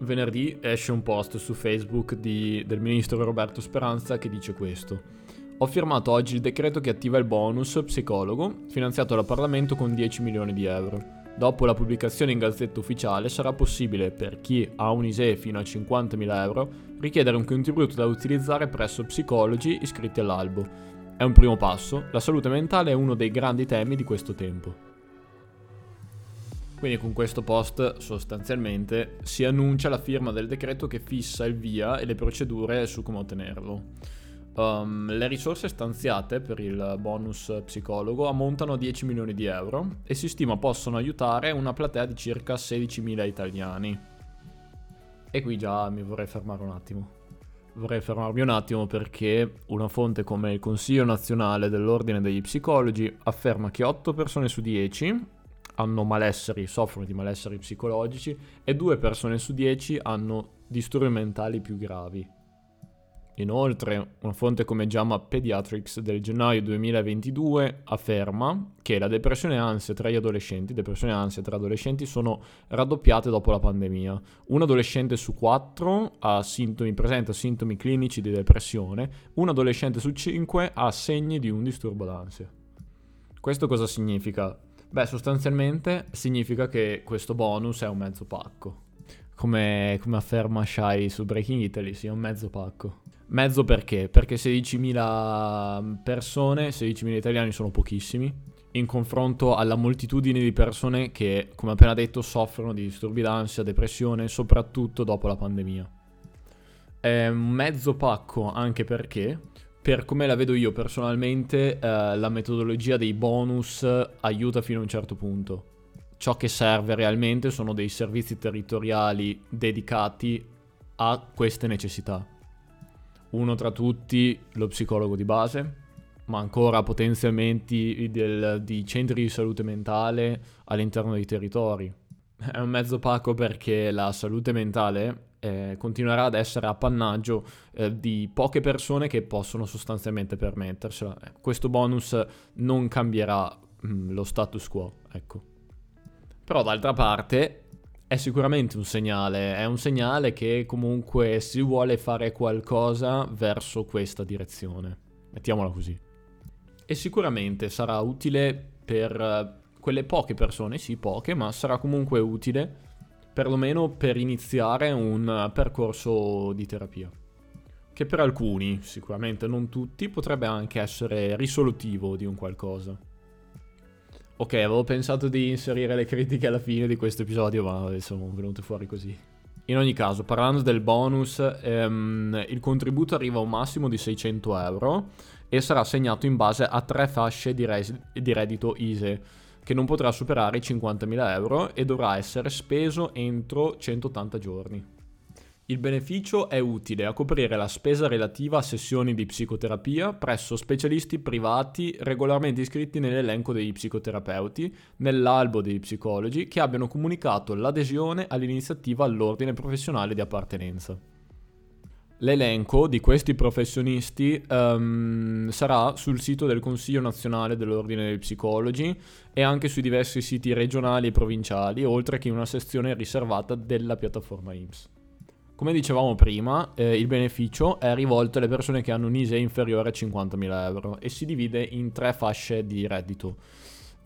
venerdì esce un post su Facebook di, del ministro Roberto Speranza che dice questo. Ho firmato oggi il decreto che attiva il bonus psicologo, finanziato dal Parlamento con 10 milioni di euro. Dopo la pubblicazione in gazzetta ufficiale sarà possibile, per chi ha un ISEE fino a 50.000 euro, richiedere un contributo da utilizzare presso psicologi iscritti all'albo. È un primo passo, la salute mentale è uno dei grandi temi di questo tempo. Quindi con questo post sostanzialmente si annuncia la firma del decreto che fissa il via e le procedure su come ottenerlo. Um, le risorse stanziate per il bonus psicologo ammontano a 10 milioni di euro e si stima possono aiutare una platea di circa 16.000 italiani. E qui già mi vorrei fermare un attimo. Vorrei fermarmi un attimo perché una fonte come il Consiglio nazionale dell'Ordine degli Psicologi afferma che 8 persone su 10 hanno malesseri, soffrono di malesseri psicologici e 2 persone su 10 hanno disturbi mentali più gravi. Inoltre, una fonte come JAMA Pediatrics del gennaio 2022 afferma che la depressione e ansia tra gli adolescenti, depressione e ansia tra adolescenti sono raddoppiate dopo la pandemia. Un adolescente su quattro ha sintomi, presenta sintomi clinici di depressione, un adolescente su cinque ha segni di un disturbo d'ansia. Questo cosa significa? Beh, sostanzialmente significa che questo bonus è un mezzo pacco. Come, come afferma Shai su Breaking Italy, sì, è un mezzo pacco. Mezzo perché? Perché 16.000 persone, 16.000 italiani sono pochissimi, in confronto alla moltitudine di persone che, come appena detto, soffrono di disturbi d'ansia, depressione, soprattutto dopo la pandemia. È un mezzo pacco anche perché, per come la vedo io personalmente, eh, la metodologia dei bonus aiuta fino a un certo punto. Ciò che serve realmente sono dei servizi territoriali dedicati a queste necessità uno tra tutti lo psicologo di base, ma ancora potenziamenti del, di centri di salute mentale all'interno dei territori. È un mezzo opaco perché la salute mentale eh, continuerà ad essere appannaggio eh, di poche persone che possono sostanzialmente permettersela. Questo bonus non cambierà mh, mm, lo status quo, ecco. Però d'altra parte è sicuramente un segnale, è un segnale che comunque si vuole fare qualcosa verso questa direzione, mettiamola così. E sicuramente sarà utile per eh, quelle poche persone, sì poche, ma sarà comunque utile perlomeno per iniziare un percorso di terapia. Che per alcuni, sicuramente non tutti, potrebbe anche essere risolutivo di un qualcosa. Ok, avevo pensato di inserire le critiche alla fine di questo episodio, ma sono venute fuori così. In ogni caso, parlando del bonus, ehm, il contributo arriva a un massimo di 600 euro e sarà assegnato in base a tre fasce di, res- di reddito ISE, che non potrà superare i 50.000 euro e dovrà essere speso entro 180 giorni. Il beneficio è utile a coprire la spesa relativa a sessioni di psicoterapia presso specialisti privati regolarmente iscritti nell'elenco dei psicoterapeuti, nell'albo dei psicologi, che abbiano comunicato l'adesione all'iniziativa all'ordine professionale di appartenenza. L'elenco di questi professionisti um, sarà sul sito del Consiglio nazionale dell'Ordine dei Psicologi e anche sui diversi siti regionali e provinciali, oltre che in una sezione riservata della piattaforma IMSS. Come dicevamo prima, eh, il beneficio è rivolto alle persone che hanno un ISE inferiore a 50.000 euro e si divide in tre fasce di reddito.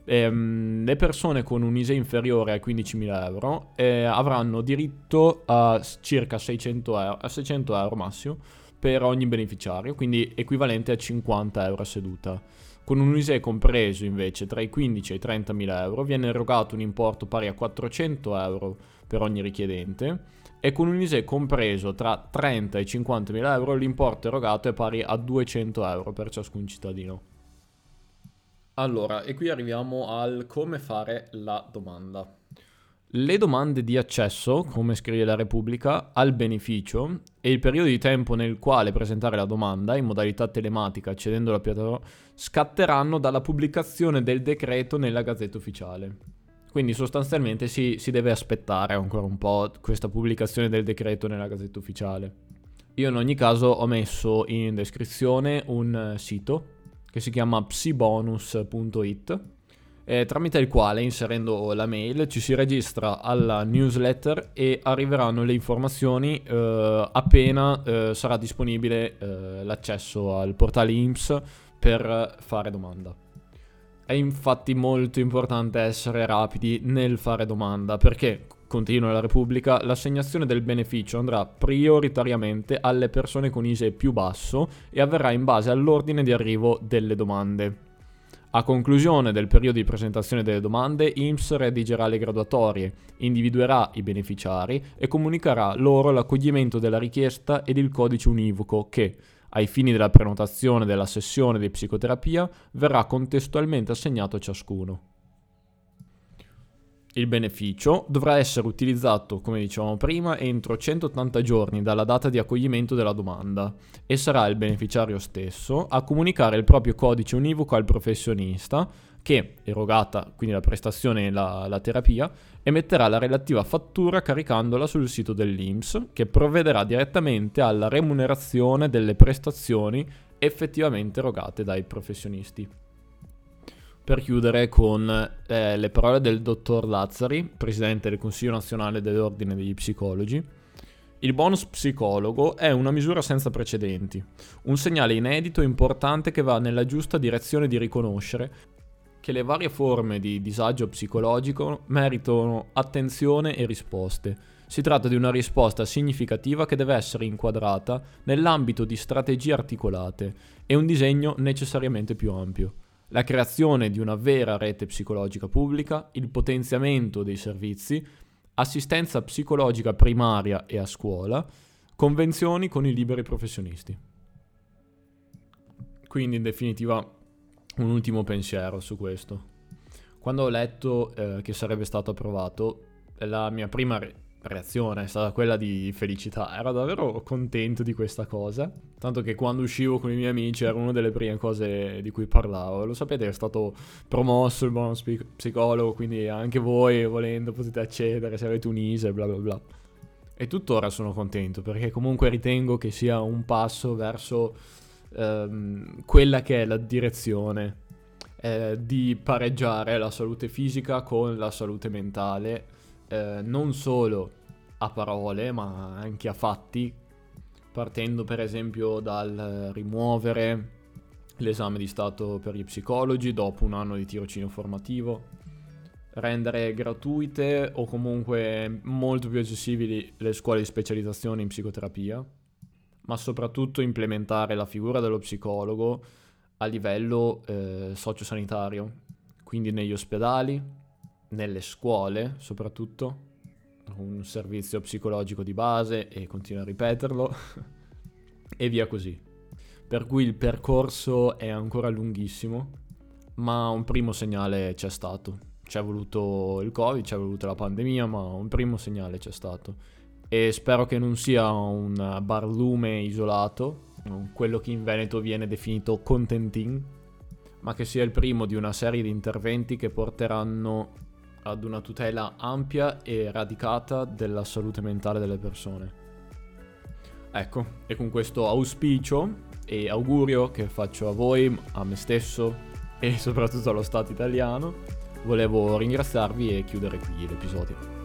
Ehm, le persone con un ISE inferiore a 15.000 euro eh, avranno diritto a circa 600 euro, a 600 euro massimo per ogni beneficiario, quindi equivalente a 50 euro a seduta. Con un ISE compreso invece tra i 15 e i 30.000 euro viene erogato un importo pari a 400 euro per ogni richiedente e con un ISE compreso tra 30 e 50 mila euro l'importo erogato è pari a 200 euro per ciascun cittadino. Allora, e qui arriviamo al come fare la domanda. Le domande di accesso, come scrive la Repubblica, al beneficio e il periodo di tempo nel quale presentare la domanda in modalità telematica accedendo alla piattaforma scatteranno dalla pubblicazione del decreto nella Gazzetta Ufficiale. Quindi sostanzialmente si, si deve aspettare ancora un po' questa pubblicazione del decreto nella Gazzetta Ufficiale. Io in ogni caso ho messo in descrizione un sito che si chiama psibonus.it eh, tramite il quale, inserendo la mail, ci si registra alla newsletter e arriveranno le informazioni eh, appena eh, sarà disponibile eh, l'accesso al portale IMSS per fare domanda. È infatti molto importante essere rapidi nel fare domanda perché, continua la Repubblica, l'assegnazione del beneficio andrà prioritariamente alle persone con ISE più basso e avverrà in base all'ordine di arrivo delle domande. A conclusione del periodo di presentazione delle domande, IMSS redigerà le graduatorie, individuerà i beneficiari e comunicherà loro l'accoglimento della richiesta ed il codice univoco che, ai fini della prenotazione della sessione di psicoterapia, verrà contestualmente assegnato a ciascuno. Il beneficio dovrà essere utilizzato, come dicevamo prima, entro 180 giorni dalla data di accoglimento della domanda e sarà il beneficiario stesso a comunicare il proprio codice univoco al professionista che, erogata quindi la prestazione e la, la terapia, emetterà la relativa fattura caricandola sul sito dell'INPS che provvederà direttamente alla remunerazione delle prestazioni effettivamente erogate dai professionisti per chiudere con eh, le parole del dottor Lazzari, presidente del Consiglio nazionale dell'Ordine degli Psicologi. Il bonus psicologo è una misura senza precedenti, un segnale inedito e importante che va nella giusta direzione di riconoscere che le varie forme di disagio psicologico meritano attenzione e risposte. Si tratta di una risposta significativa che deve essere inquadrata nell'ambito di strategie articolate e un disegno necessariamente più ampio la creazione di una vera rete psicologica pubblica, il potenziamento dei servizi, assistenza psicologica primaria e a scuola, convenzioni con i liberi professionisti. Quindi in definitiva un ultimo pensiero su questo. Quando ho letto eh, che sarebbe stato approvato, la mia prima re- reazione è stata quella di felicità. Ero davvero contento di questa cosa. Tanto che quando uscivo con i miei amici era una delle prime cose di cui parlavo. Lo sapete è stato promosso il buono psicologo, quindi anche voi volendo potete accedere se avete un ISE, bla bla bla. E tuttora sono contento perché comunque ritengo che sia un passo verso ehm, quella che è la direzione eh, di pareggiare la salute fisica con la salute mentale eh, non solo a parole ma anche a fatti, partendo per esempio dal rimuovere l'esame di Stato per gli psicologi dopo un anno di tirocinio formativo, rendere gratuite o comunque molto più accessibili le scuole di specializzazione in psicoterapia, ma soprattutto implementare la figura dello psicologo a livello eh, sociosanitario, quindi negli ospedali, nelle scuole soprattutto, un servizio psicologico di base e continuo a ripeterlo e via così. Per cui il percorso è ancora lunghissimo, ma un primo segnale c'è stato. C'è voluto il Covid, c'è voluta la pandemia, ma un primo segnale c'è stato. E spero che non sia un barlume isolato, quello che in Veneto viene definito contenting, ma che sia il primo di una serie di interventi che porteranno ad una tutela ampia e radicata della salute mentale delle persone. Ecco, e con questo auspicio e augurio che faccio a voi, a me stesso e soprattutto allo Stato italiano, volevo ringraziarvi e chiudere qui l'episodio.